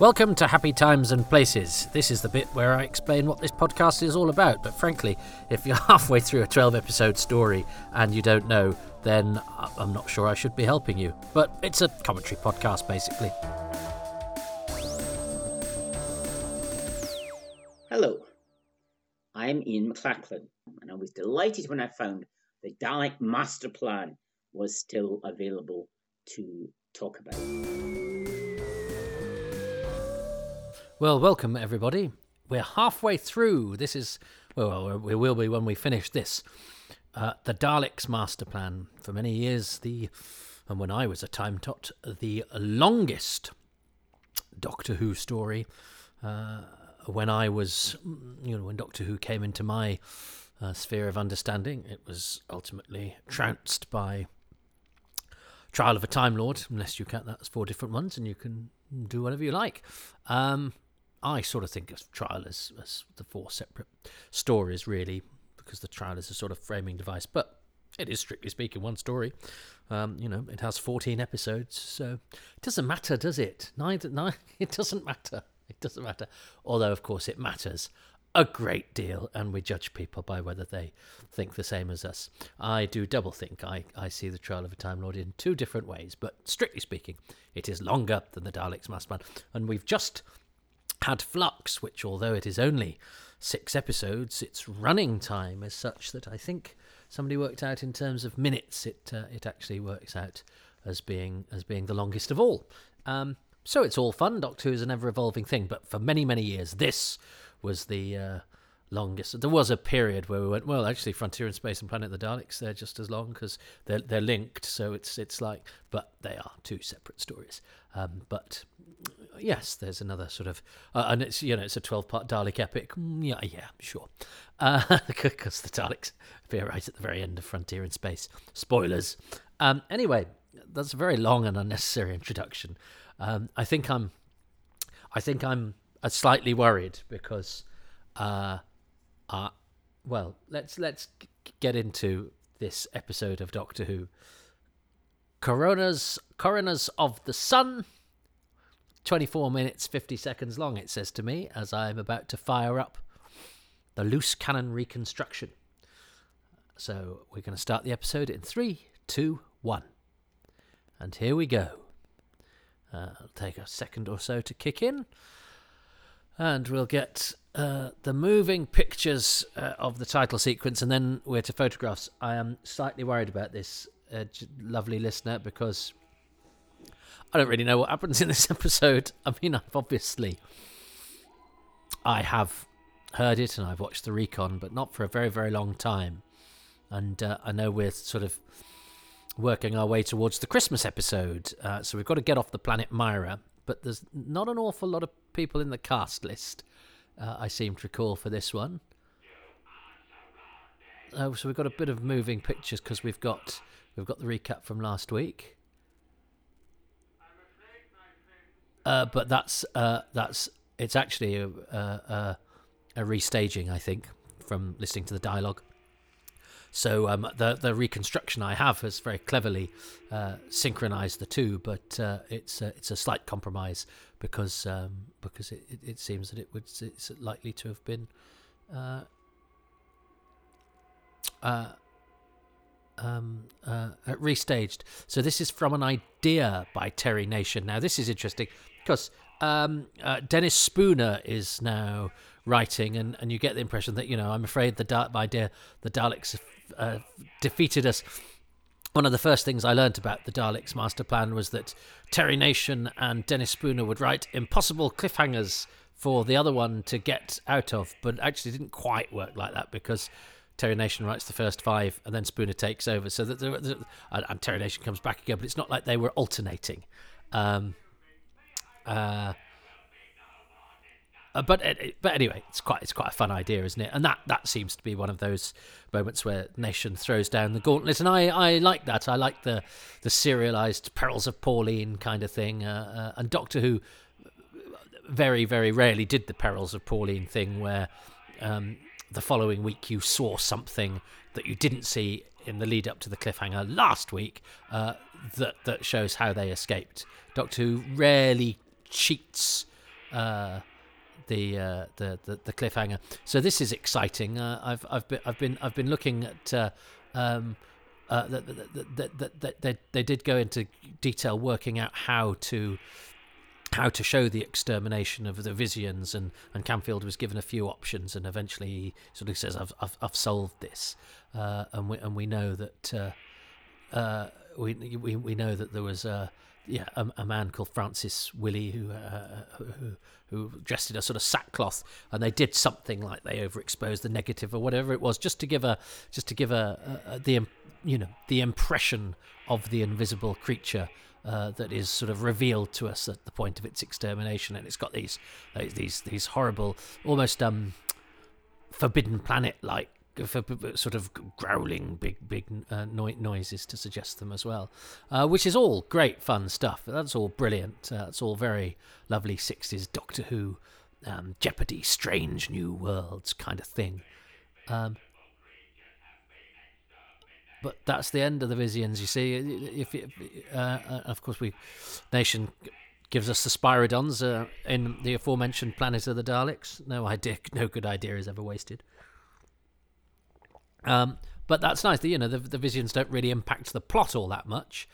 Welcome to Happy Times and Places. This is the bit where I explain what this podcast is all about. But frankly, if you're halfway through a 12 episode story and you don't know, then I'm not sure I should be helping you. But it's a commentary podcast, basically. Hello, I'm Ian McLachlan, and I was delighted when I found the Dalek Master Plan was still available to talk about. Well, welcome everybody. We're halfway through. This is, well, we will be when we finish this. Uh, the Daleks Master Plan. For many years, the, and when I was a time tot, the longest Doctor Who story. Uh, when I was, you know, when Doctor Who came into my uh, sphere of understanding, it was ultimately trounced by Trial of a Time Lord, unless you count that as four different ones, and you can do whatever you like. Um, I sort of think of Trial as, as the four separate stories, really, because the Trial is a sort of framing device, but it is strictly speaking one story. Um, you know, it has 14 episodes, so it doesn't matter, does it? Neither, neither, it doesn't matter. It doesn't matter. Although, of course, it matters a great deal, and we judge people by whether they think the same as us. I do double think. I, I see the Trial of a Time Lord in two different ways, but strictly speaking, it is longer than the Daleks Master Plan, and we've just had Flux, which, although it is only six episodes, its running time is such that I think somebody worked out in terms of minutes. It uh, it actually works out as being as being the longest of all. Um, so it's all fun. Doctor Who is an ever evolving thing, but for many many years, this was the uh, longest. There was a period where we went, well, actually, Frontier in Space and Planet of the Daleks they're just as long because they're they're linked. So it's it's like, but they are two separate stories. Um, but yes, there's another sort of, uh, and it's you know it's a twelve part Dalek epic. Mm, yeah, yeah, sure, because the Daleks appear right at the very end of Frontier in Space. Spoilers. Um, anyway, that's a very long and unnecessary introduction. Um, I think I'm, I think I'm uh, slightly worried because, uh, uh, well, let's let's g- get into this episode of Doctor Who. Coronas, Coroners of the Sun. 24 minutes 50 seconds long, it says to me, as I'm about to fire up the loose cannon reconstruction. So we're going to start the episode in three, two, one. And here we go. Uh, it'll take a second or so to kick in. And we'll get uh, the moving pictures uh, of the title sequence, and then we're to photographs. I am slightly worried about this, uh, lovely listener, because I don't really know what happens in this episode. I mean, I've obviously, I have heard it and I've watched the recon, but not for a very, very long time. And uh, I know we're sort of working our way towards the Christmas episode, uh, so we've got to get off the planet Mira. But there's not an awful lot of people in the cast list. Uh, I seem to recall for this one. Oh, so we've got a bit of moving pictures because we've got we've got the recap from last week. Uh, but that's uh, that's it's actually a, a, a restaging, I think, from listening to the dialogue. So um, the the reconstruction I have has very cleverly uh, synchronized the two, but uh, it's a, it's a slight compromise because um, because it, it, seems that it would it's likely to have been uh, uh, um, uh, restaged. So this is from an idea by Terry Nation. Now this is interesting because um, uh, Dennis Spooner is now writing, and, and you get the impression that you know I'm afraid the da- idea the Daleks uh, defeated us. One of the first things I learnt about the Daleks master plan was that Terry Nation and Dennis Spooner would write impossible cliffhangers for the other one to get out of, but actually didn't quite work like that because Terry Nation writes the first five and then Spooner takes over. So that the, the, and Terry Nation comes back again, but it's not like they were alternating. Um, uh, uh, but it, but anyway, it's quite it's quite a fun idea, isn't it? And that that seems to be one of those moments where Nation throws down the gauntlet, and I, I like that. I like the the serialized perils of Pauline kind of thing. Uh, uh, and Doctor Who very very rarely did the perils of Pauline thing, where um, the following week you saw something that you didn't see in the lead up to the cliffhanger last week uh, that that shows how they escaped. Doctor Who rarely cheats uh, the, uh, the the the cliffhanger. So this is exciting. Uh, I've I've been I've been I've been looking at. Uh, um, uh, that, that, that, that, that they, they did go into detail working out how to how to show the extermination of the Visians, and, and Camfield was given a few options, and eventually he sort of says, "I've I've, I've solved this," uh, and we and we know that uh, uh, we, we we know that there was a yeah a, a man called Francis Willie who, uh, who who dressed in a sort of sackcloth, and they did something like they overexposed the negative or whatever it was, just to give a just to give a, a, a the you know the impression of the invisible creature uh, that is sort of revealed to us at the point of its extermination, and it's got these these these horrible, almost um, forbidden planet like sort of growling big big uh, no- noises to suggest them as well, uh, which is all great fun stuff. That's all brilliant. Uh, that's all very lovely '60s Doctor Who, um, Jeopardy, strange new worlds kind of thing. Um, but that's the end of the Visians. You see, if, if uh, uh, of course we nation gives us the Spyridons uh, in the aforementioned Planet of the Daleks. No idea, no good idea is ever wasted. Um, but that's nice. That, you know, the, the Visians don't really impact the plot all that much.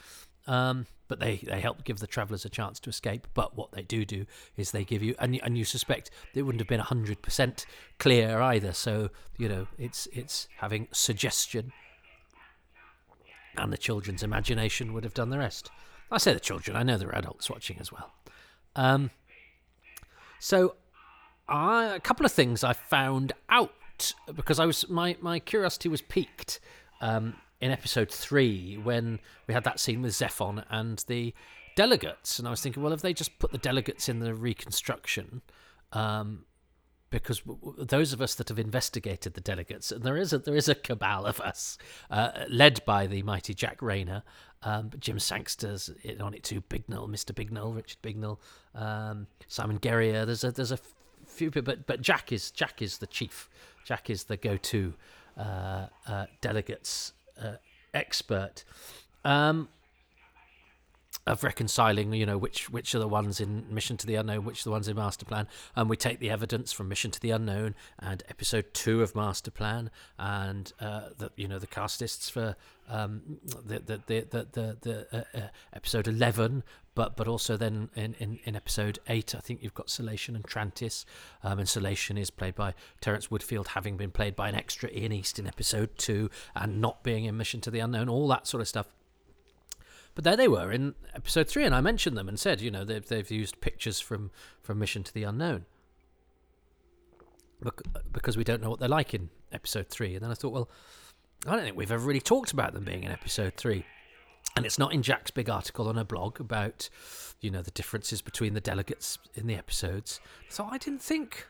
Um, but they, they help give the travellers a chance to escape. But what they do do is they give you, and, and you suspect it wouldn't have been 100% clear either. So, you know, it's it's having suggestion and the children's imagination would have done the rest. I say the children, I know there are adults watching as well. Um, so, I, a couple of things I found out because I was my my curiosity was piqued um, in episode three when we had that scene with Zephon and the delegates, and I was thinking, well, if they just put the delegates in the reconstruction, um, because those of us that have investigated the delegates, and there is a there is a cabal of us, uh, led by the mighty Jac Rayner, um, Jim Sangster's on it too, Bignell, Mister Bignell, Richard Bignell, um, Simon Guerrier. There's a there's a few people, but but Jac is Jac is the chief. Jac is the go-to uh, uh, delegates uh, expert. Um, of reconciling, you know, which which are the ones in Mission to the Unknown, which are the ones in Master Plan, and we take the evidence from Mission to the Unknown and Episode Two of Master Plan, and uh, the you know the castists for um, the, the the the the, the uh, uh, Episode Eleven, but but also then in, in, in Episode Eight, I think you've got Celation and Trantis, um, and Celation is played by Terence Woodfield, having been played by an extra Ian East in Episode Two, and not being in Mission to the Unknown, all that sort of stuff but there they were in episode three, and I mentioned them and said, you know, they've, they've used pictures from, from Mission to the Unknown. Because we don't know what they're like in episode three. And then I thought, well, I don't think we've ever really talked about them being in episode three. And it's not in Jac's big article on her blog about, you know, the differences between the delegates in the episodes. So I didn't think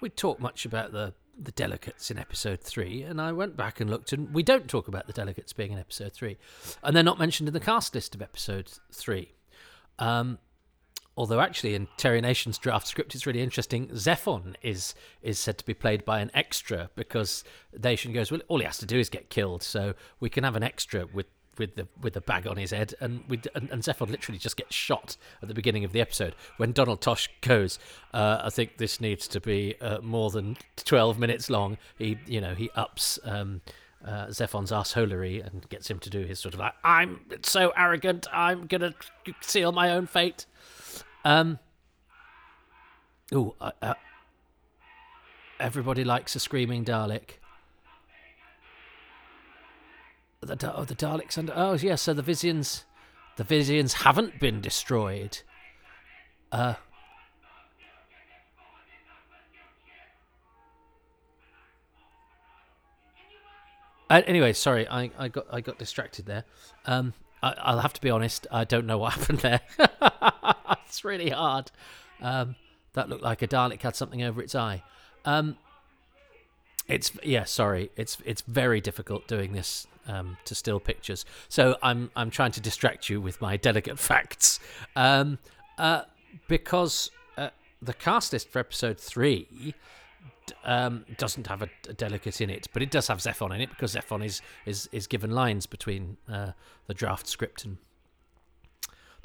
we'd talk much about the the delegates in episode three, and I went back and looked, and we don't talk about the delegates being in episode three, and they're not mentioned in the cast list of episode three. Um, although actually in Terry Nation's draft script, it's really interesting. Zephon is is said to be played by an extra because Nation goes, well, all he has to do is get killed, so we can have an extra with with the with the bag on his head, and we and, and Zephon literally just gets shot at the beginning of the episode when Donald Tosh goes. Uh, I think this needs to be uh, more than twelve minutes long. He you know he ups. Um, uh, Zephon's assholery and gets him to do his sort of like, I'm so arrogant, I'm gonna seal my own fate. Um, oh, uh, everybody likes a screaming Dalek the oh, the Daleks and oh yeah, so the Visians, the Visians haven't been destroyed. Uh. Uh, anyway, sorry, I, I got I got distracted there. Um, I, will have to be honest, I don't know what happened there. it's really hard. Um, that looked like a Dalek had something over its eye. Um, it's yeah, sorry, it's it's very difficult doing this um, to still pictures. So I'm I'm trying to distract you with my delicate facts, um, uh, because uh, the cast list for episode three um, doesn't have a, a, delegate in it, but it does have Zephon in it because Zephon is is is given lines between uh, the draft script and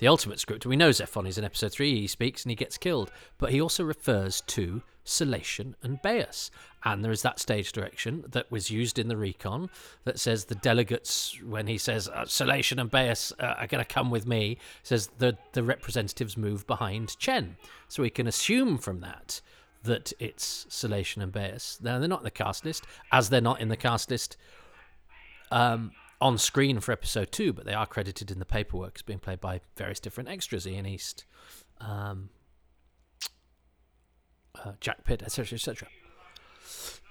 the ultimate script. We know Zephon is in episode three. He speaks and he gets killed, but he also refers to Celation and Beaus. And there is that stage direction that was used in the recon that says the delegates, when he says uh, Celation and Beaus uh, are going to come with me, says the the representatives move behind Chen. So we can assume from that that it's Celation and Beaus. Now they're not in the cast list, as they're not in the cast list um, on screen for episode two, but they are credited in the paperwork as being played by various different extras: Ian East, um, uh, Jack Pitt, etc., etc.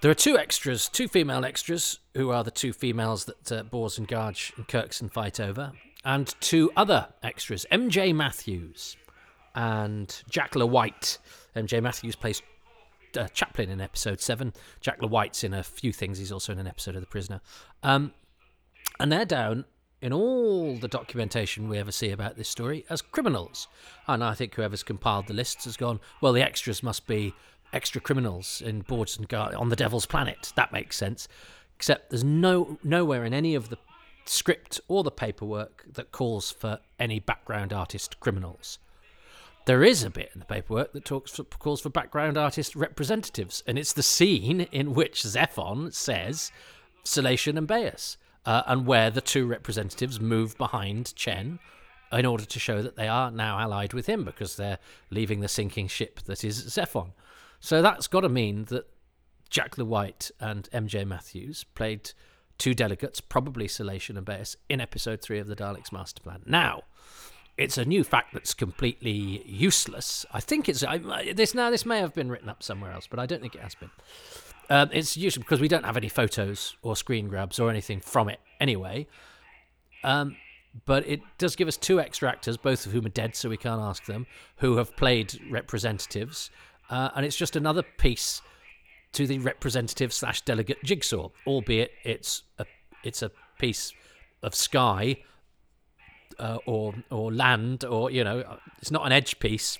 There are two extras, two female extras, who are the two females that uh, Bors and Garge and Kirksen fight over, and two other extras, MJ Matthews and Jack Le White. MJ Matthews plays uh, Chaplin in episode seven. Jack Le White's in a few things. He's also in an episode of The Prisoner. Um, and they're down in all the documentation we ever see about this story as criminals. And I think whoever's compiled the lists has gone, well, the extras must be extra criminals in Boards and on the Devil's Planet. That makes sense. Except there's no nowhere in any of the script or the paperwork that calls for any background artist criminals. There is a bit in the paperwork that talks for, calls for background artist representatives, and it's the scene in which Zephon says Celation and Beaus, uh, and where the two representatives move behind Chen in order to show that they are now allied with him because they're leaving the sinking ship that is Zephon. So that's got to mean that Jack Le White and MJ Matthews played two delegates, probably Celation and Beaus, in episode three of the Daleks Master Plan. Now, it's a new fact that's completely useless. I think it's I, this now. This may have been written up somewhere else, but I don't think it has been. Um, it's usually because we don't have any photos or screen grabs or anything from it anyway. Um, but it does give us two extra actors, both of whom are dead, so we can't ask them, who have played representatives, uh, and it's just another piece to the representative slash delegate jigsaw, albeit it's a it's a piece of sky uh, or or land or you know it's not an edge piece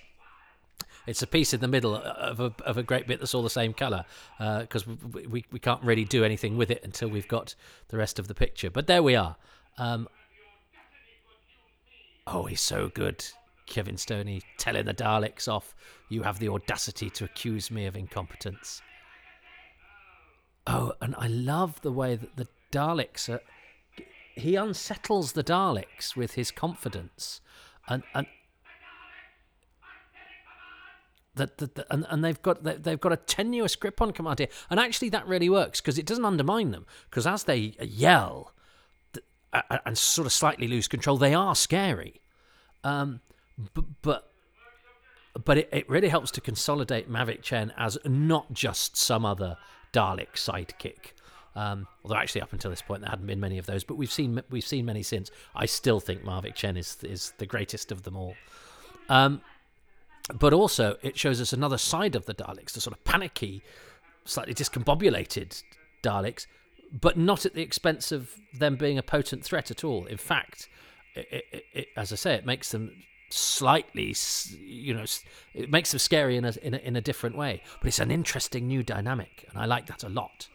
it's a piece in the middle of a, of a great bit that's all the same color because uh, we, we, we can't really do anything with it until we've got the rest of the picture. But there we are. Um, oh he's so good. Kevin stoney telling the daleks off. You have the audacity to accuse me of incompetence. Oh and i love the way that the daleks are he unsettles the Daleks with his confidence, and and that, that, that and, and they've got they've got a tenuous grip on command here, and actually that really works because it doesn't undermine them because as they yell and sort of slightly lose control, they are scary, um, but, but but it, it really helps to consolidate Mavic Chen as not just some other Dalek sidekick. Um, although actually, up until this point, there hadn't been many of those, but we've seen we've seen many since. I still think Mavic Chen is is the greatest of them all. Um, but also, it shows us another side of the Daleks, the sort of panicky, slightly discombobulated Daleks, but not at the expense of them being a potent threat at all. In fact, it, it, it, as I say, it makes them slightly, you know, it makes them scary in a, in a in a different way. But it's an interesting new dynamic, and I like that a lot.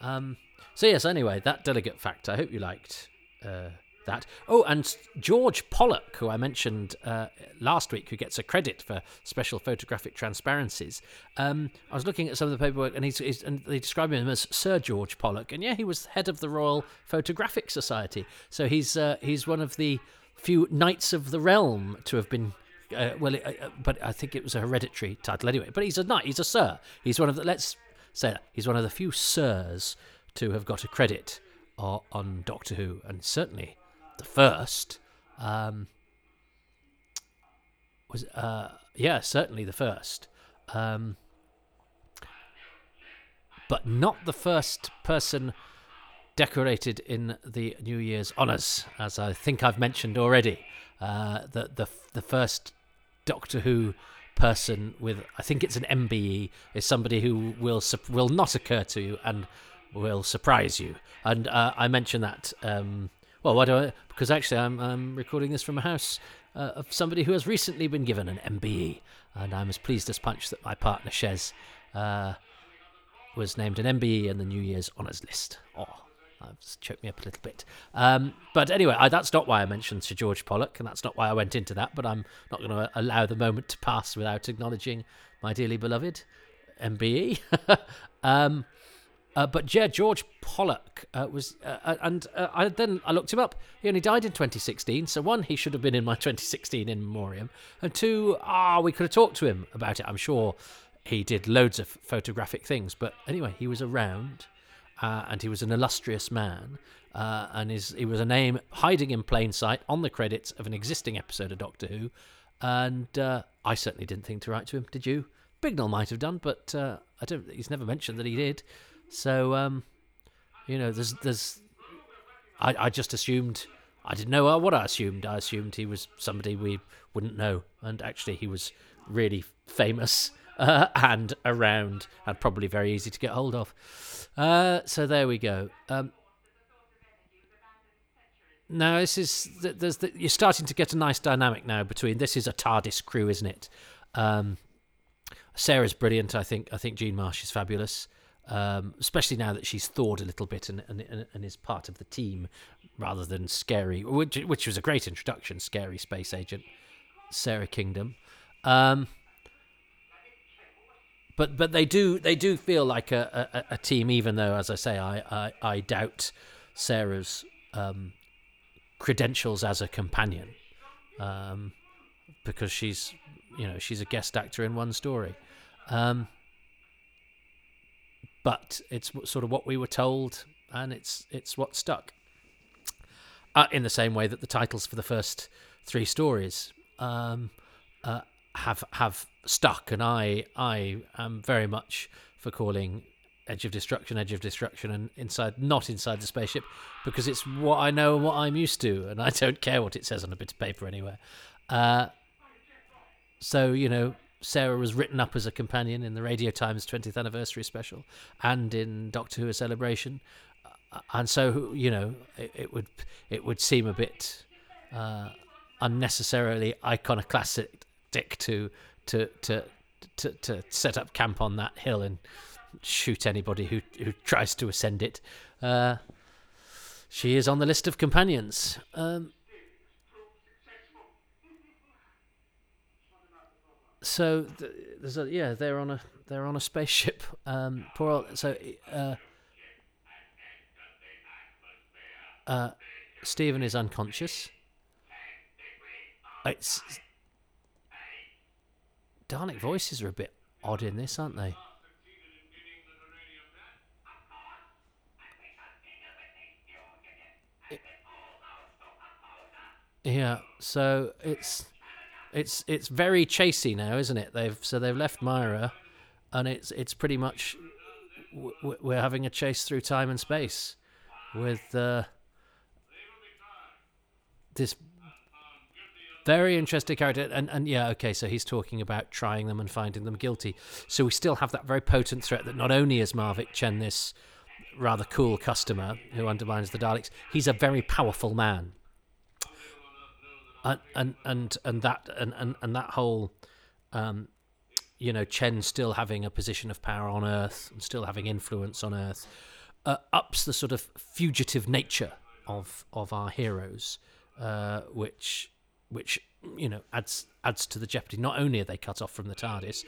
Um, so yes, anyway, that delegate fact. I hope you liked uh, that. Oh, and George Pollock, who I mentioned uh, last week, who gets a credit for special photographic transparencies. Um, I was looking at some of the paperwork, and he's, he's, and they describe him as Sir George Pollock, and yeah, he was head of the Royal Photographic Society. So he's uh, he's one of the few knights of the realm to have been. Uh, well, uh, but I think it was a hereditary title anyway. But he's a knight. He's a sir. He's one of the. Let's say that he's one of the few sirs to have got a credit on Doctor Who, and certainly the first. Um, was uh, yeah, certainly the first, um, but not the first person decorated in the New Year's honours, as I think I've mentioned already. Uh, the the the first Doctor Who person with I think it's an MBE is somebody who will will not occur to you and will surprise you. And uh, I mentioned that. Um, well, why do I? Because actually, I'm, I'm recording this from a house uh, of somebody who has recently been given an MBE, and I'm as pleased as punch that my partner Shez uh, was named an MBE in the New Year's honours list. Oh, It's choked me up a little bit. Um, but anyway, I, that's not why I mentioned Sir George Pollock, and that's not why I went into that. But I'm not going to allow the moment to pass without acknowledging my dearly beloved MBE. um, uh, but yeah, George Pollock uh, was, uh, uh and uh, I, then I looked him up. He only died in 2016. So one, he should have been in my 2016 in memoriam, and two, ah, we could have talked to him about it. I'm sure he did loads of photographic things, but anyway, he was around, uh, and he was an illustrious man, and his, he was a name hiding in plain sight on the credits of an existing episode of Doctor Who, and I certainly didn't think to write to him. Did you? Bignell might have done, but I don't. He's never mentioned that he did. So, um, you know, there's, there's, I, I just assumed, I didn't know what I assumed. I assumed he was somebody we wouldn't know, and actually he was really famous uh, and around, and probably very easy to get hold of. Uh, so there we go. Um, now this is there's the, you're starting to get a nice dynamic now between this is a TARDIS crew, isn't it? Um, Sara's brilliant. I think I think Jean Marsh is fabulous um, especially now that she's thawed a little bit and, and, and is part of the team rather than scary, which, which was a great introduction, scary space agent Sara Kingdom. Um, but but they do they do feel like a, a, a, team, even though, as I say, I I, I doubt Sara's um, credentials as a companion, um, because she's you know she's a guest actor in one story. But it's sort of what we were told, and it's it's what stuck. Uh, in the same way that the titles for the first three stories um, uh, have have stuck, and I I am very much for calling Edge of Destruction, Edge of Destruction, and inside not inside the spaceship because it's what I know and what I'm used to, and I don't care what it says on a bit of paper anywhere. Uh, so you know, Sara was written up as a companion in the Radio Times 20th anniversary special and in Doctor Who: A Celebration, uh, and so you know it, it would it would seem a bit uh, unnecessarily iconoclastic to to to to to set up camp on that hill and shoot anybody who who tries to ascend it. Uh, she is on the list of companions. Um, so there's a yeah they're on a they're on a spaceship. Um, poor old, so uh, uh, Steven is unconscious. It's Dalek voices are a bit odd in this, aren't they? Yeah, so it's it's it's very chasey now, isn't it? They've so they've left Mira, and it's it's pretty much we're having a chase through time and space with uh, this very interesting character. And and yeah okay so he's talking about trying them and finding them guilty. So we still have that very potent threat that not only is Mavic Chen this rather cool customer who undermines the Daleks he's a very powerful man and and and, and that and, and, and that whole um, you know Chen still having a position of power on Earth and still having influence on Earth uh, ups the sort of fugitive nature of of our heroes, uh, which which you know adds adds to the jeopardy. Not only are they cut off from the TARDIS,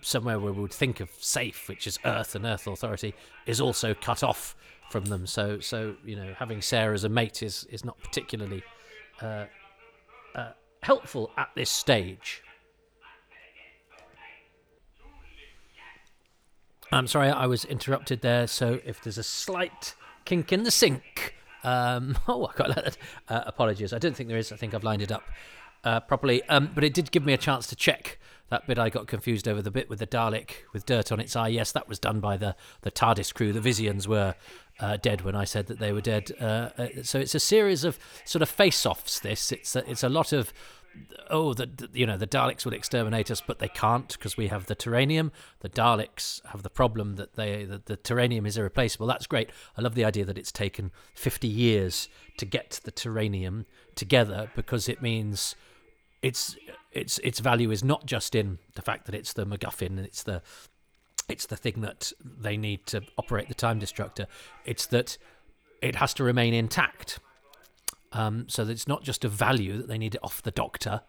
somewhere where we would think of safe, which is Earth and Earth Authority, is also cut off from them. So so you know having Sara as a mate is is not particularly uh, uh, helpful at this stage. I'm sorry, I was interrupted there. So if there's a slight kink in the sink, um, oh, I like that. Uh, apologies. I don't think there is. I think I've lined it up uh, properly. Um, but it did give me a chance to check that bit. I got confused over the bit with the Dalek with dirt on its eye. Yes, that was done by the the TARDIS crew. The Visians were uh, dead when I said that they were dead. Uh, uh, so it's a series of sort of face-offs. This it's a, it's a lot of oh the, you know the Daleks will exterminate us, but they can't because we have the Taranium. The Daleks have the problem that they the, the Taranium is irreplaceable. That's great. I love the idea that it's taken 50 years to get the Taranium together because it means its its its value is not just in the fact that it's the MacGuffin, and it's the it's the thing that they need to operate the time destructor. It's that it has to remain intact. Um, so that it's not just a value that they need it off the doctor,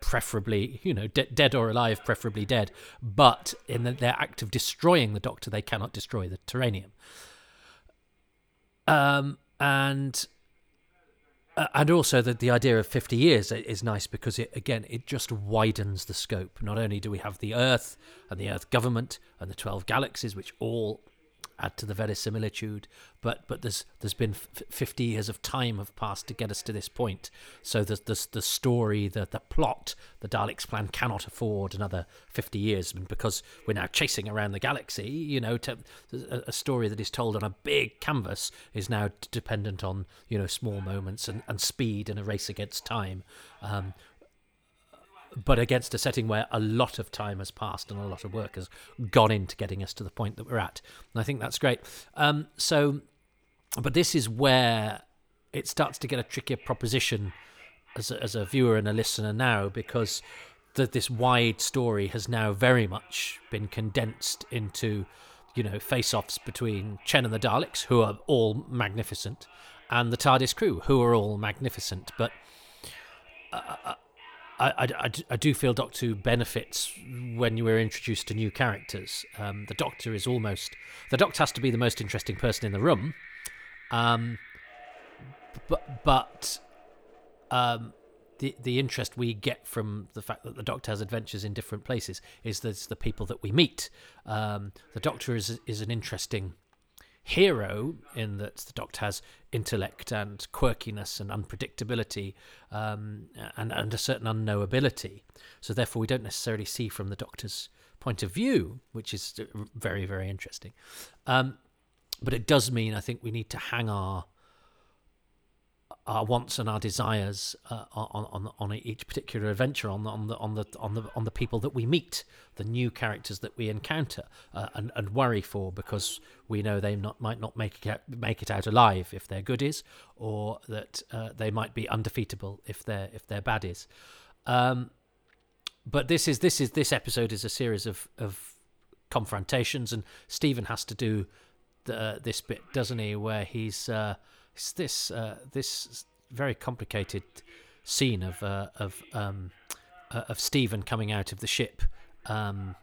preferably, you know, de- dead or alive, preferably dead, but in the, their act of destroying the doctor, they cannot destroy the taranium. Um, and uh, and also the, the idea of 50 years is nice because it again it just widens the scope. Not only do we have the earth and the earth government and the 12 galaxies which all add to the verisimilitude. But but there's there's been f- 50 years of time have passed to get us to this point. So the the, the story, the the plot, the Daleks' plan cannot afford another 50 years because we're now chasing around the galaxy. You know, to, a, a, story that is told on a big canvas is now dependent on you know small moments and, and speed and a race against time. Um, but against a setting where a lot of time has passed and a lot of work has gone into getting us to the point that we're at. And I think that's great. Um, so, but this is where it starts to get a trickier proposition as a, as a viewer and a listener now because the, this wide story has now very much been condensed into, you know, face-offs between Chen and the Daleks, who are all magnificent, and the TARDIS crew, who are all magnificent, but. Uh, uh I, I, I, do feel Doctor Who benefits when you are introduced to new characters. Um, the Doctor is almost the Doctor has to be the most interesting person in the room, um, but but um, the the interest we get from the fact that the Doctor has adventures in different places is that the people that we meet. Um, the Doctor is is an interesting hero in that the Doctor has intellect and quirkiness and unpredictability um, and, and a certain unknowability. So therefore, we don't necessarily see from the Doctor's point of view, which is very, very interesting. Um, but it does mean I think we need to hang our our wants and our desires uh, on, on on each particular adventure on the, on the on the on the on the people that we meet, the new characters that we encounter, uh, and and worry for because we know they not might not make it out, make it out alive if they're goodies, or that uh, they might be undefeatable if they're if they're baddies. Um, but this is this is this episode is a series of of confrontations, and Steven has to do the, this bit, doesn't he, where he's uh, it's this uh, this very complicated scene of uh, of um, uh, of Steven coming out of the ship um,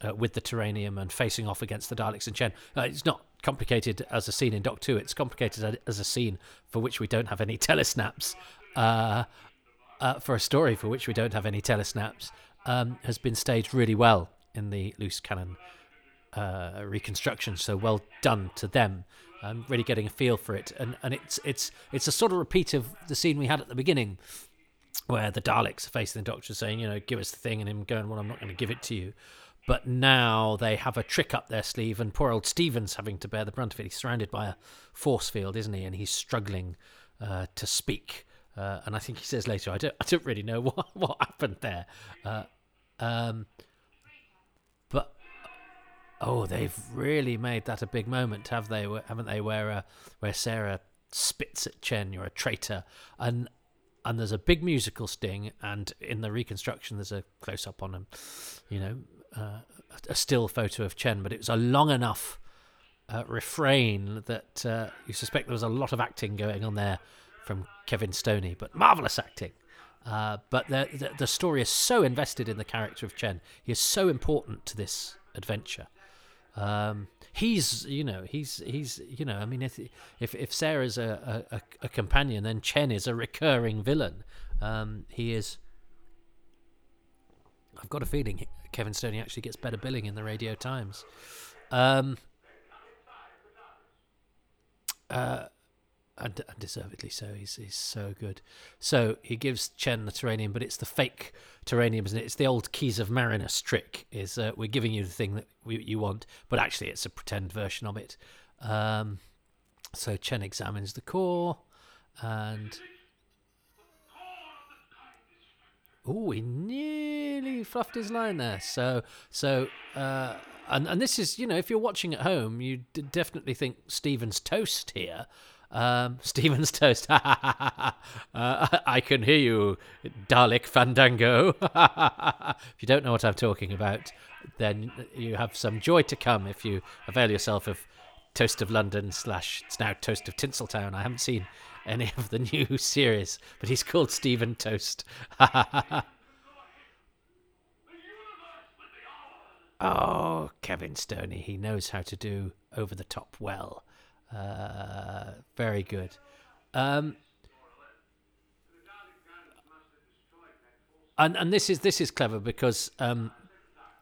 uh, with the taranium and facing off against the Daleks and Chen. Uh, it's not complicated as a scene in Doc Two. It's complicated as a scene for which we don't have any telesnaps. Uh, for a story for which we don't have any telesnaps, um, has been staged really well in the loose cannon reconstruction. So well done to them. I'm really getting a feel for it, and and it's it's it's a sort of repeat of the scene we had at the beginning, where the Daleks are facing the Doctor, saying, you know, give us the thing, and him going, well, I'm not going to give it to you. But now they have a trick up their sleeve, and poor old Steven's having to bear the brunt of it. He's surrounded by a force field, isn't he? And he's struggling uh, to speak. Uh, and I think he says later, I don't, I don't really know what what happened there. Uh, um, Oh, they've really made that a big moment, have they? Haven't they? Where uh, where Sara spits at Chen, you're a traitor, and and there's a big musical sting, and in the reconstruction, there's a close up on him, you know, uh, a still photo of Chen, but it was a long enough uh, refrain that uh, you suspect there was a lot of acting going on there from Kevin Stoney, but marvelous acting. Uh, but the, the, the story is so invested in the character of Chen. He is so important to this adventure. Um, he's you know he's he's you know I mean if if if Sara's a a, a companion, then Chen is a recurring villain. Um, he is. I've got a feeling Kevin Stoney actually gets better billing in the Radio Times. Um, uh, and undeservedly so. He's he's so good. So he gives Chen the taranium, but it's the fake taranium, isn't it? It's the old keys of Marinus trick. Is uh, we're giving you the thing that we, you want, but actually it's a pretend version of it. Um, so Chen examines the core, and oh, he nearly fluffed his line there. So so. Uh, and, and this is, you know, if you're watching at home, you definitely think Steven's toast here. Um, Steven's toast. uh, I can hear you, Dalek Fandango. if you don't know what I'm talking about, then you have some joy to come if you avail yourself of Toast of London slash it's now Toast of Tinseltown. I haven't seen any of the new series, but he's called Steven Toast. oh, Kevin Stoney, he knows how to do over the top well. Uh, very good. Um, and and this is this is clever because um,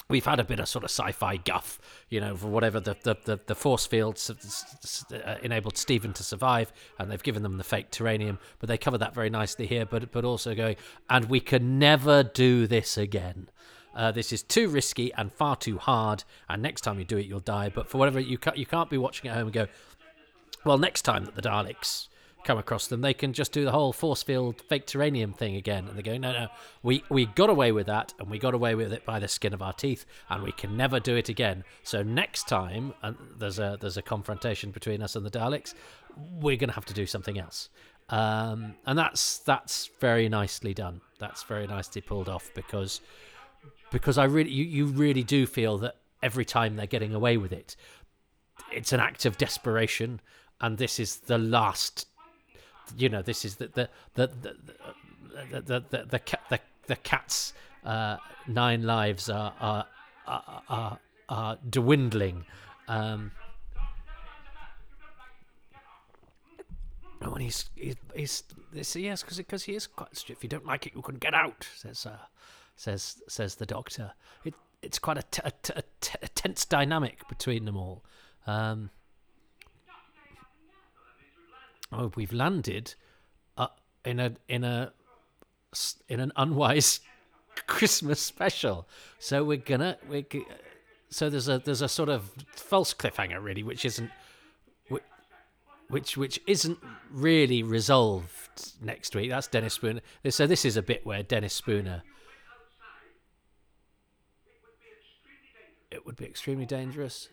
we've had a bit of sort of sci-fi guff, you know, for whatever the the, the, the force fields uh, enabled Steven to survive, and they've given them the fake taranium, but they cover that very nicely here. But but also going, and we can never do this again. Uh, this is too risky and far too hard, and next time you do it, you'll die. But for whatever you can't, you can't be watching at home and go, well, next time that the Daleks come across them, they can just do the whole force field fake taranium thing again. And they go, no, no, we, we got away with that, and we got away with it by the skin of our teeth, and we can never do it again. So next time, and there's a there's a confrontation between us and the Daleks, we're going to have to do something else. Um, and that's that's very nicely done. That's very nicely pulled off because because I really you, you really do feel that every time they're getting away with it, it's an act of desperation and this is the last you know this is the the the the the the, the, the, the, cat's uh, nine lives are are are, are, are dwindling um Oh, and he's he's, he's this yes because because he is quite strict. If you don't like it, you can get out. Says uh, says says the doctor. It it's quite a, t- a, t- a, t- a tense dynamic between them all. Um, oh, we've landed uh, in a in a in an unwise Christmas special. So we're gonna we so there's a there's a sort of false cliffhanger really, which isn't which which isn't really resolved next week. That's Dennis Spooner. So this is a bit where Dennis Spooner. It would be extremely dangerous.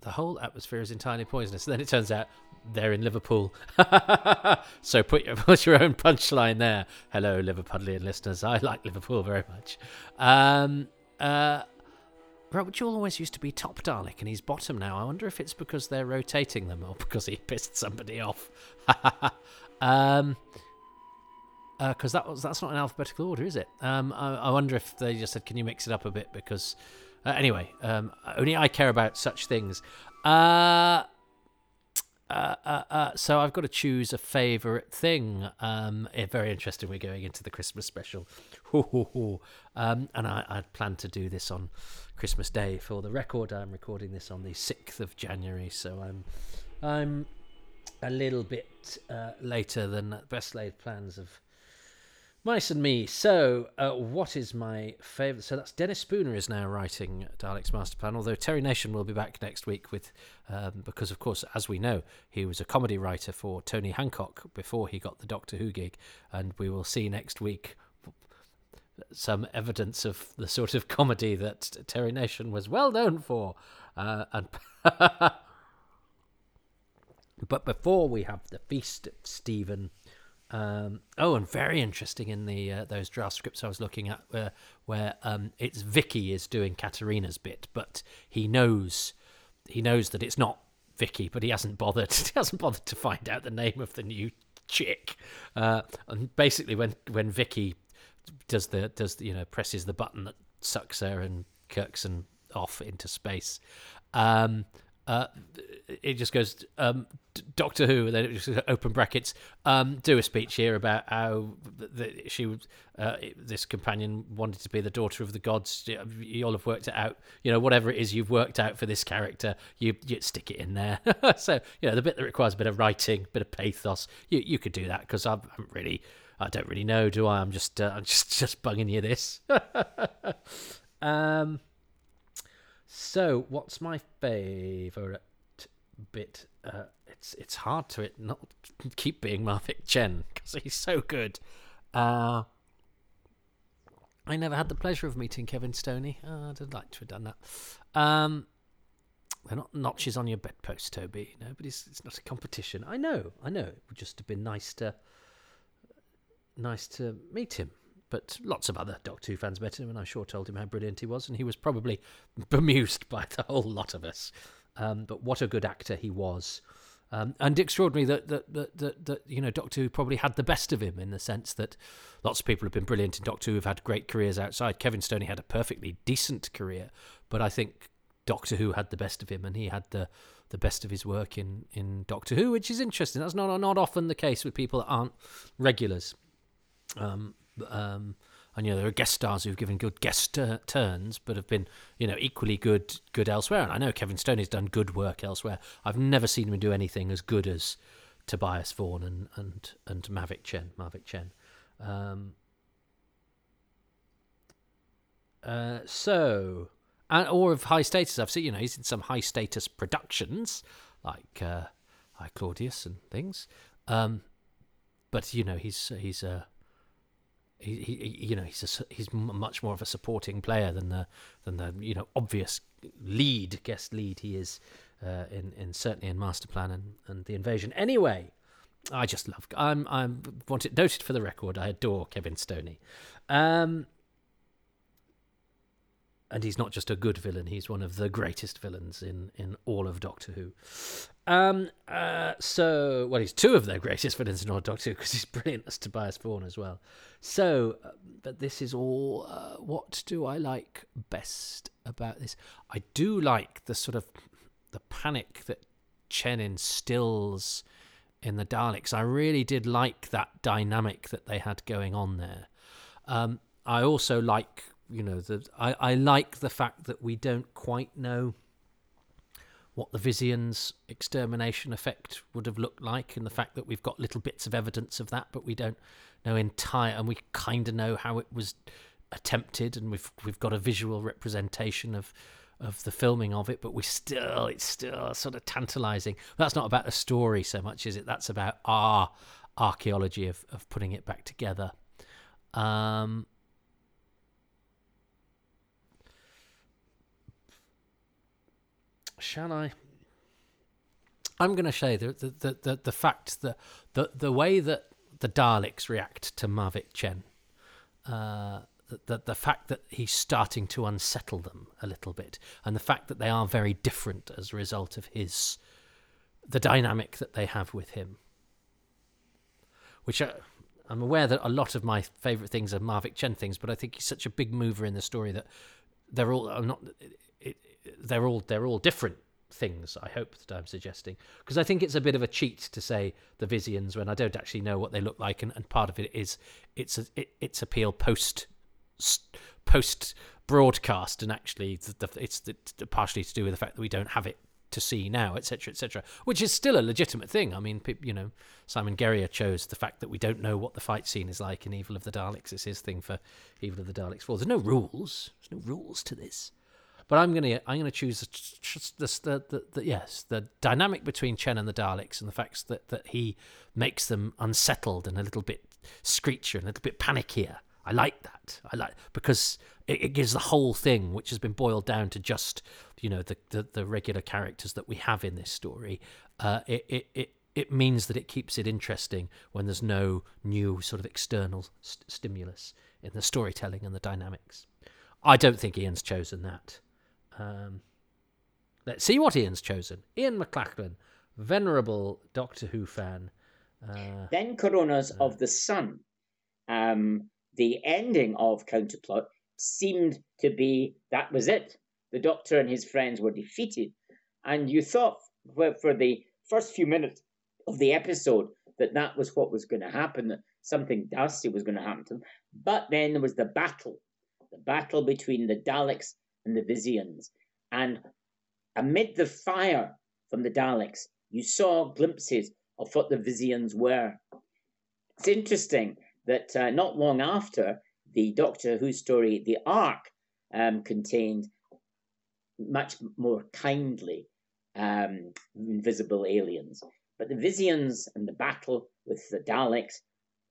The whole atmosphere is entirely poisonous. And then it turns out they're in Liverpool. so put your, put your own punchline there. Hello, Liverpudlian listeners. I like Liverpool very much. Um, uh, Robert Jewell always used to be top Dalek, and he's bottom now. I wonder if it's because they're rotating them or because he pissed somebody off. um, because uh, that was that's not in alphabetical order, is it? Um, I, I, wonder if they just said, "Can you mix it up a bit?" Because uh, anyway, um, only I care about such things. Uh, uh, uh, uh, so I've got to choose a favourite thing. Um, eh, very interesting. We're going into the Christmas special, um, and I, I plan to do this on Christmas Day. For the record, I'm recording this on the sixth of January, so I'm I'm a little bit uh, later than best laid plans of Mice and Me. So, uh, what is my favourite? So that's Dennis Spooner is now writing Dalek's Master Plan. Although Terry Nation will be back next week with, um, because of course, as we know, he was a comedy writer for Tony Hancock before he got the Doctor Who gig, and we will see next week some evidence of the sort of comedy that Terry Nation was well known for. Uh, and but before we have the feast Steven um, oh, and very interesting in the uh, those draft scripts I was looking at, where where um, it's Vicky is doing Katerina's bit, but he knows he knows that it's not Vicky, but he hasn't bothered. He hasn't bothered to find out the name of the new chick. Uh, and basically, when when Vicky does the does you know presses the button that sucks her and Kirksen off into space. Um, uh, it just goes um, Doctor Who, and then it just open brackets. Um, do a speech here about how she, uh, this companion, wanted to be the daughter of the gods. You all have worked it out. You know, whatever it is you've worked out for this character, you you stick it in there. so you know, the bit that requires a bit of writing, a bit of pathos, you you could do that because I'm really, I don't really know, do I? I'm just uh, I'm just just bugging you this. um. So, what's my favourite bit? Uh, it's it's hard to it not keep being Mavic Chen because he's so good. Uh, I never had the pleasure of meeting Kevin Stoney. Oh, I'd like to have done that. Um, they're not notches on your bedpost, Toby. No, but it's it's not a competition. I know, I know. It would just have been nice to nice to meet him. But lots of other Doctor Who fans met him, and I sure told him how brilliant he was, and he was probably bemused by the whole lot of us. Um, but what a good actor he was. Um, and extraordinary that that, that that that you know Doctor Who probably had the best of him in the sense that lots of people have been brilliant in Doctor Who have had great careers outside. Kevin Stoney had a perfectly decent career, but I think Doctor Who had the best of him, and he had the the best of his work in in Doctor Who, which is interesting. That's not not often the case with people that aren't regulars. Um, um, and you know there are guest stars who've given good guest turns, but have been you know equally good good elsewhere. And I know Kevin Stoney has done good work elsewhere. I've never seen him do anything as good as Tobias Vaughan and and and Mavic Chen. Mavic Chen. Um, uh, so, and, or of high status. I've seen you know he's in some high status productions like uh, Claudius and things. Um, but you know he's he's a uh, he, he you know he's a, he's much more of a supporting player than the than the you know obvious lead guest lead he is uh, in in certainly in Masterplan and, and the Invasion. Anyway, I just love. I'm I'm want it noted for the record. I adore Kevin Stoney. Um, and he's not just a good villain; he's one of the greatest villains in in all of Doctor Who. Um, uh, so, well, he's two of their greatest villains in all Doctor because he's brilliant as Tobias Vaughan as well. So, uh, but this is all. Uh, what do I like best about this? I do like the sort of the panic that Chen instills in the Daleks. I really did like that dynamic that they had going on there. Um, I also like you know the I, I like the fact that we don't quite know what the Visians extermination effect would have looked like and the fact that we've got little bits of evidence of that but we don't know entire and we kind of know how it was attempted and we've we've got a visual representation of of the filming of it but we still it's still sort of tantalizing. That's not about the story so much is it? That's about our archaeology of of putting it back together. Um shall I? I'm going to say the the, the the fact that the the way that the Daleks react to Mavic Chen, uh, the, the the fact that he's starting to unsettle them a little bit, and the fact that they are very different as a result of his the dynamic that they have with him, which. I, uh, I'm aware that a lot of my favourite things are Mavic Chen things, but I think he's such a big mover in the story that they're all. I'm not they're all they're all different things. I hope that I'm suggesting because I think it's a bit of a cheat to say the Visians when I don't actually know what they look like, and, and part of it is it's a, it, it's appeal post post broadcast, and actually the, the, it's the, partially to do with the fact that we don't have it to see now, etc., etc., which is still a legitimate thing. I mean, you know, Simon Guerrier chose the fact that we don't know what the fight scene is like in Evil of the Daleks. It's his thing for Evil of the Daleks 4. There's no rules. There's no rules to this. But I'm gonna I'm gonna choose the, the, the, the, yes the dynamic between Chen and the Daleks and the fact that that he makes them unsettled and a little bit screechier and a little bit panickier. I like that. I like because it, it, gives the whole thing, which has been boiled down to just you know the the, the regular characters that we have in this story. Uh, it, it it it means that it keeps it interesting when there's no new sort of external st- stimulus in the storytelling and the dynamics. I don't think Ian's chosen that. Um, let's see what Ian's chosen. Ian McLachlan, venerable Doctor Who fan. Uh, then Coronas uh, of the Sun. Um, the ending of Counterplot seemed to be that was it. The Doctor and his friends were defeated. And you thought for the first few minutes of the episode that that was what was going to happen, that something dastardly was going to happen to them. But then there was the battle, the battle between the Daleks and the Visians. And amid the fire from the Daleks, you saw glimpses of what the Visians were. It's interesting that uh, not long after the Doctor Who story, The Ark, um, contained much more kindly um, invisible aliens. But the Visians and the battle with the Daleks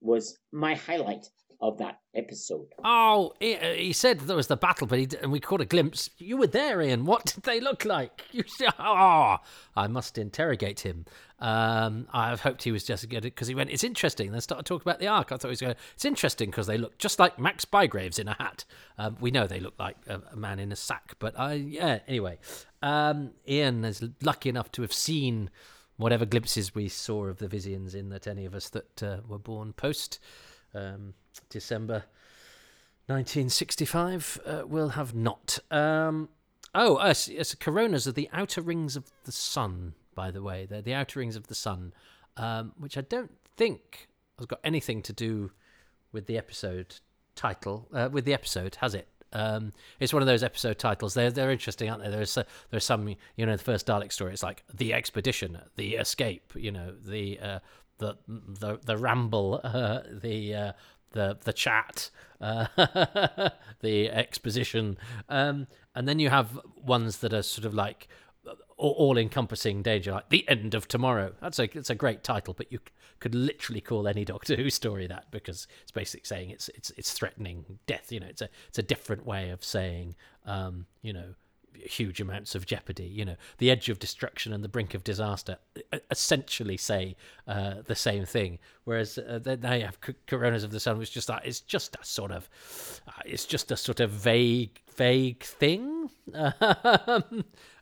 was my highlight of that episode. Oh, he, uh, he said there was the battle, but he, and we caught a glimpse. You were there, Ian. What did they look like? You, oh, I must interrogate him. Um, I hoped he was just good because he went. It's interesting. Then started talking about the Ark. I thought he was going. It's interesting because they look just like Max Bygraves in a hat. Um, we know they look like a, a, man in a sack, but I yeah. Anyway, um, Ian is lucky enough to have seen whatever glimpses we saw of the Visians in that any of us that uh, were born post um, December 1965 uh, will have not. Um, oh, it's coronas are the outer rings of the sun, by the way. They're the outer rings of the sun, um, which I don't think has got anything to do with the episode title, uh, with the episode, has it? Um, it's one of those episode titles. They're they're interesting, aren't they? There's uh, there's some you know the first Dalek story. It's like the expedition, the escape. You know the uh, the the the ramble, uh, the uh, the the chat, uh, the exposition, um, and then you have ones that are sort of like all encompassing danger, like the end of tomorrow. That's a it's a great title, but you could literally call any Doctor Who story that because it's basically saying it's it's it's threatening death. You know, it's a it's a different way of saying, um, you know, huge amounts of jeopardy. You know, the edge of destruction and the brink of disaster essentially say uh, the same thing. Whereas uh, they have Coronas of the Sun, which just that it's just a sort of uh, it's just a sort of vague vague thing.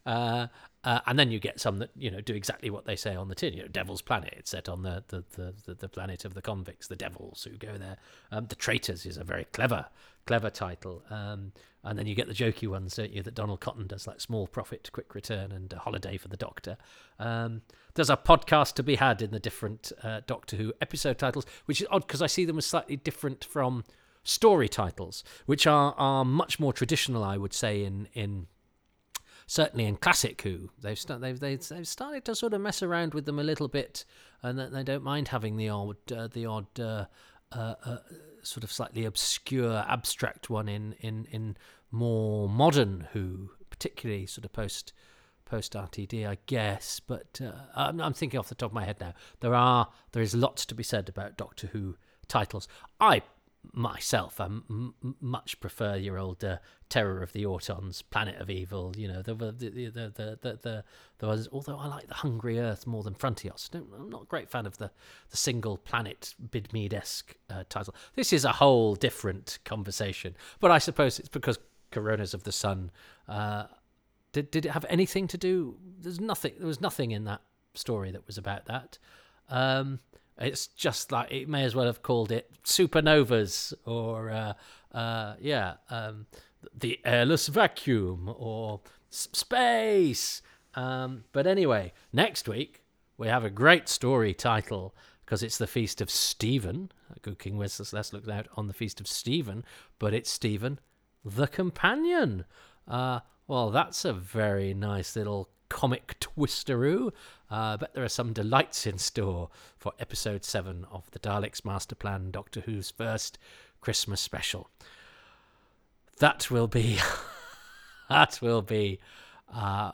uh, uh, and then you get some that you know do exactly what they say on the tin. You know, Devil's Planet. It's set on the the, the, the planet of the convicts, the devils who go there. Um, the Traitors is a very clever clever title. Um, and then you get the jokey ones, don't you? That Donald Cotton does, like Small Prophet, Quick Return, and a Holiday for the Doctor. Um, there's a podcast to be had in the different uh, Doctor Who episode titles, which is odd because I see them as slightly different from story titles, which are are much more traditional, I would say, in in certainly in classic Who, they've, they've, they've they've started to sort of mess around with them a little bit, and they don't mind having the odd uh, the odd uh, uh, uh, sort of slightly obscure abstract one in in in more modern Who, particularly sort of post post RTD, I guess. But uh, I'm, I'm thinking off the top of my head now. There are there is lots to be said about Doctor Who titles. I myself, I m- much prefer your old uh, Terror of the Autons, Planet of Evil. You know, the the the the the, the, the ones. Although I like the Hungry Earth more than Frontios. I'm not a great fan of the the single planet Bidmead esque uh, title. This is a whole different conversation. But I suppose it's because Coronas of the Sun. Uh, did did it have anything to do? There's nothing. There was nothing in that story that was about that. Um, it's just like it may as well have called it supernovas or uh, uh, yeah, um, the airless vacuum or space. Um, but anyway, next week we have a great story title because it's the feast of Steven. Good King Wenceslas looks out on the feast of Stephen, but it's Steven the Companion. Uh, well, that's a very nice little comic twisteroo. Uh, I bet there are some delights in store for episode 7 of the Daleks Master Plan Doctor Who's first Christmas special. That will be. that will be. Uh,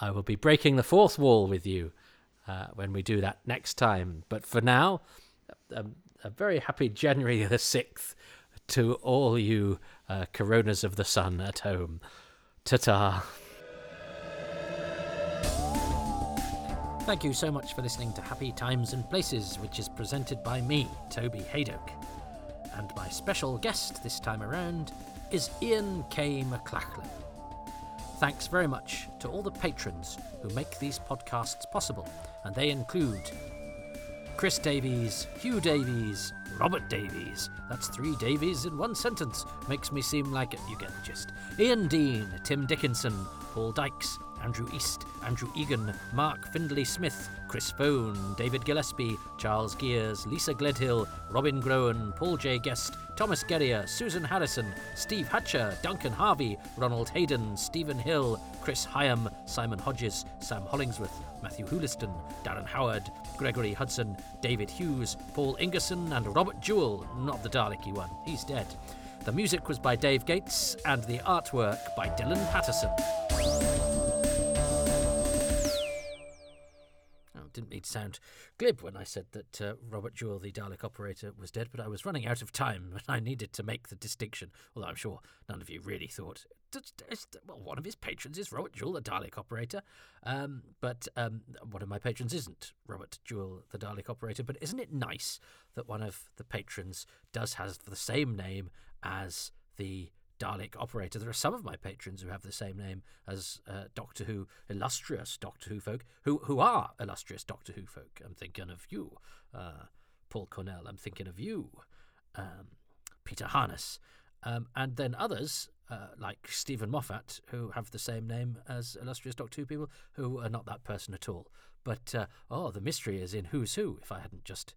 I will be breaking the fourth wall with you uh, when we do that next time. But for now, a, a very happy January the 6th to all you uh, coronas of the sun at home. Ta ta. Thank you so much for listening to Happy Times and Places, which is presented by me, Toby Hadoke. And my special guest this time around is Ian K. McLachlan. Thanks very much to all the patrons who make these podcasts possible, and they include Chris Davies, Hugh Davies, Robert Davies. That's three Davies in one sentence. Makes me seem like it. You get the gist. Ian Dean, Tim Dickinson, Paul Dykes, Andrew East, Andrew Egan, Mark Findlay Smith, Chris Phone, David Gillespie, Charles Gears, Lisa Gledhill, Robin Groen, Paul J. Guest, Thomas Gerrier, Susan Harrison, Steve Hatcher, Duncan Harvey, Ronald Hayden, Stephen Hill, Chris Hyam, Simon Hodges, Sam Hollingsworth, Matthew Hooliston, Darren Howard, Gregory Hudson, David Hughes, Paul Ingerson, and Robert Jewell, not the Daleki one, he's dead. The music was by Dave Gates, and the artwork by Dylan Patterson. Didn't mean to sound glib when I said that uh, Robert Jewell, the Dalek operator, was dead, but I was running out of time and I needed to make the distinction. Although I'm sure none of you really thought. Well, one of his patrons is Robert Jewell, the Dalek operator, um, but um, one of my patrons isn't Robert Jewell, the Dalek operator. But isn't it nice that one of the patrons does has the same name as the Dalek operator. There are some of my patrons who have the same name as uh, Doctor Who, illustrious Doctor Who folk, who who are illustrious Doctor Who folk. I'm thinking of you, uh, Paul Cornell. I'm thinking of you, um, Peter Harness, um, and then others uh, like Steven Moffat, who have the same name as illustrious Doctor Who people, who are not that person at all. But uh, oh, the mystery is in Who's Who. If I hadn't just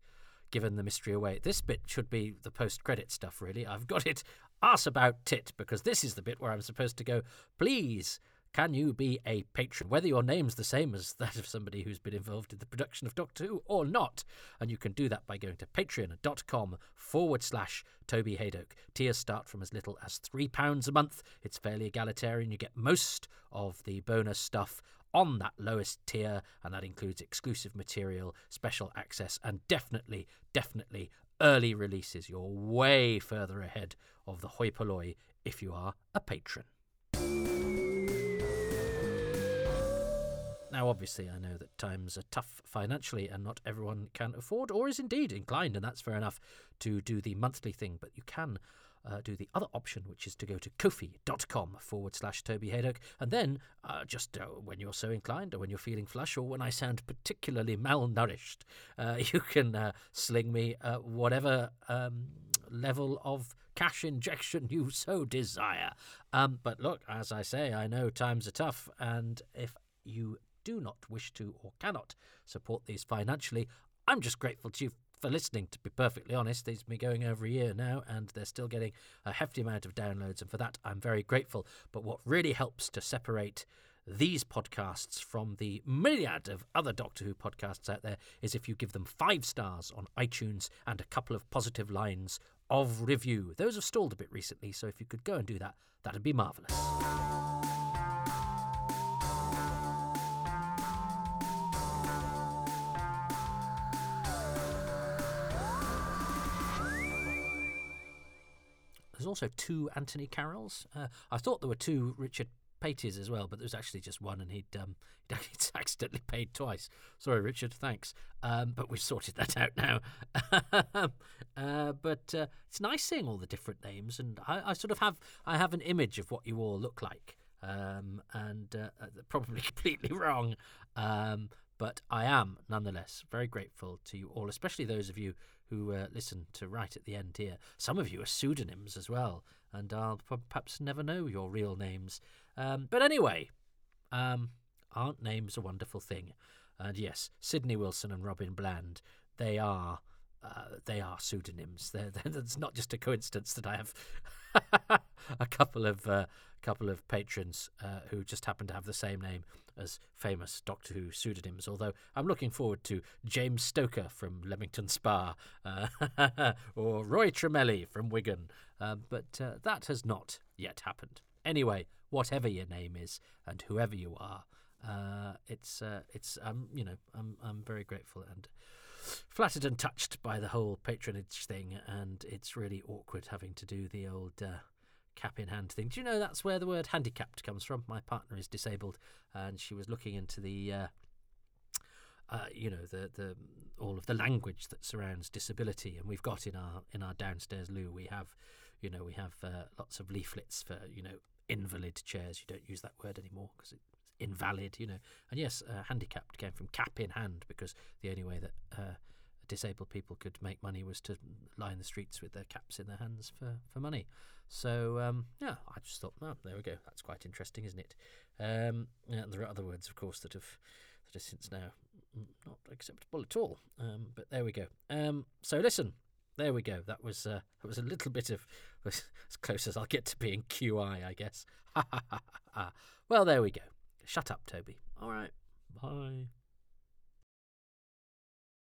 given the mystery away. This bit should be the post credit stuff, really. I've got it ask about tit because this is the bit where I'm supposed to go, please. Can you be a patron, whether your name's the same as that of somebody who's been involved in the production of Doctor Who or not? And you can do that by going to patreon.com forward slash Toby Hadoke. Tiers start from as little as £3 a month. It's fairly egalitarian. You get most of the bonus stuff on that lowest tier, and that includes exclusive material, special access, and definitely, definitely early releases. You're way further ahead of the hoi polloi if you are a patron. Now, obviously, I know that times are tough financially and not everyone can afford or is indeed inclined, and that's fair enough, to do the monthly thing, but you can uh, do the other option, which is to go to kofi.com forward slash Toby Hadoke. And then, uh, just uh, when you're so inclined, or when you're feeling flush, or when I sound particularly malnourished, uh, you can uh, sling me uh, whatever um, level of cash injection you so desire. Um, but look, as I say, I know times are tough, and if you do not wish to or cannot support these financially, I'm just grateful to you for listening, to be perfectly honest. Have been going over a year now, and they're still getting a hefty amount of downloads, and for that, I'm very grateful. But what really helps to separate these podcasts from the myriad of other Doctor Who podcasts out there is if you give them five stars on iTunes and a couple of positive lines of review. Those have stalled a bit recently, so if you could go and do that, that'd be marvellous. Also two Anthony Carrolls. Uh, I thought there were two Richard Patys as well, but there was actually just one, and he'd um, he'd accidentally paid twice. Sorry, Richard. Thanks, um, but we've sorted that out now. uh, but uh, it's nice seeing all the different names, and I, I, sort of have I have an image of what you all look like, um, and uh, uh probably completely wrong. Um, but I am nonetheless very grateful to you all, especially those of you who uh, listen to right at the end here. Some of you are pseudonyms as well, and I'll perhaps never know your real names. Um, but anyway, um, aren't names a wonderful thing? And yes, Sydney Wilson and Robin Bland, they are. Uh, they are pseudonyms. They're, they're, it's not just a coincidence that I have a couple of uh, couple of patrons uh, who just happen to have the same name as famous Doctor Who pseudonyms. Although I'm looking forward to James Stoker from Leamington Spa uh, or Roy Tremelli from Wigan, uh, but uh, that has not yet happened. Anyway, whatever your name is and whoever you are, it's it's um you know I'm I'm very grateful and flattered and touched by the whole patronage thing, and it's really awkward having to do the old uh, cap in hand thing. Do you know that's where the word handicapped comes from? My partner is disabled, and she was looking into the. Uh, uh, you know the the all of the language that surrounds disability, and we've got in our in our downstairs loo we have, you know, we have uh, lots of leaflets for you know invalid chairs. You don't use that word anymore because it's invalid, you know. And yes, uh, handicapped came from cap in hand because the only way that uh, disabled people could make money was to lie in the streets with their caps in their hands for, for money. So um, yeah, I just thought, oh, there we go. That's quite interesting, isn't it? Um, there are other words, of course, that have that are since now not acceptable at all. Um, but there we go. Um, so listen, there we go. That was uh, that was a little bit of as close as I'll get to being QI, I guess. well, there we go. Shut up, Toby. All right.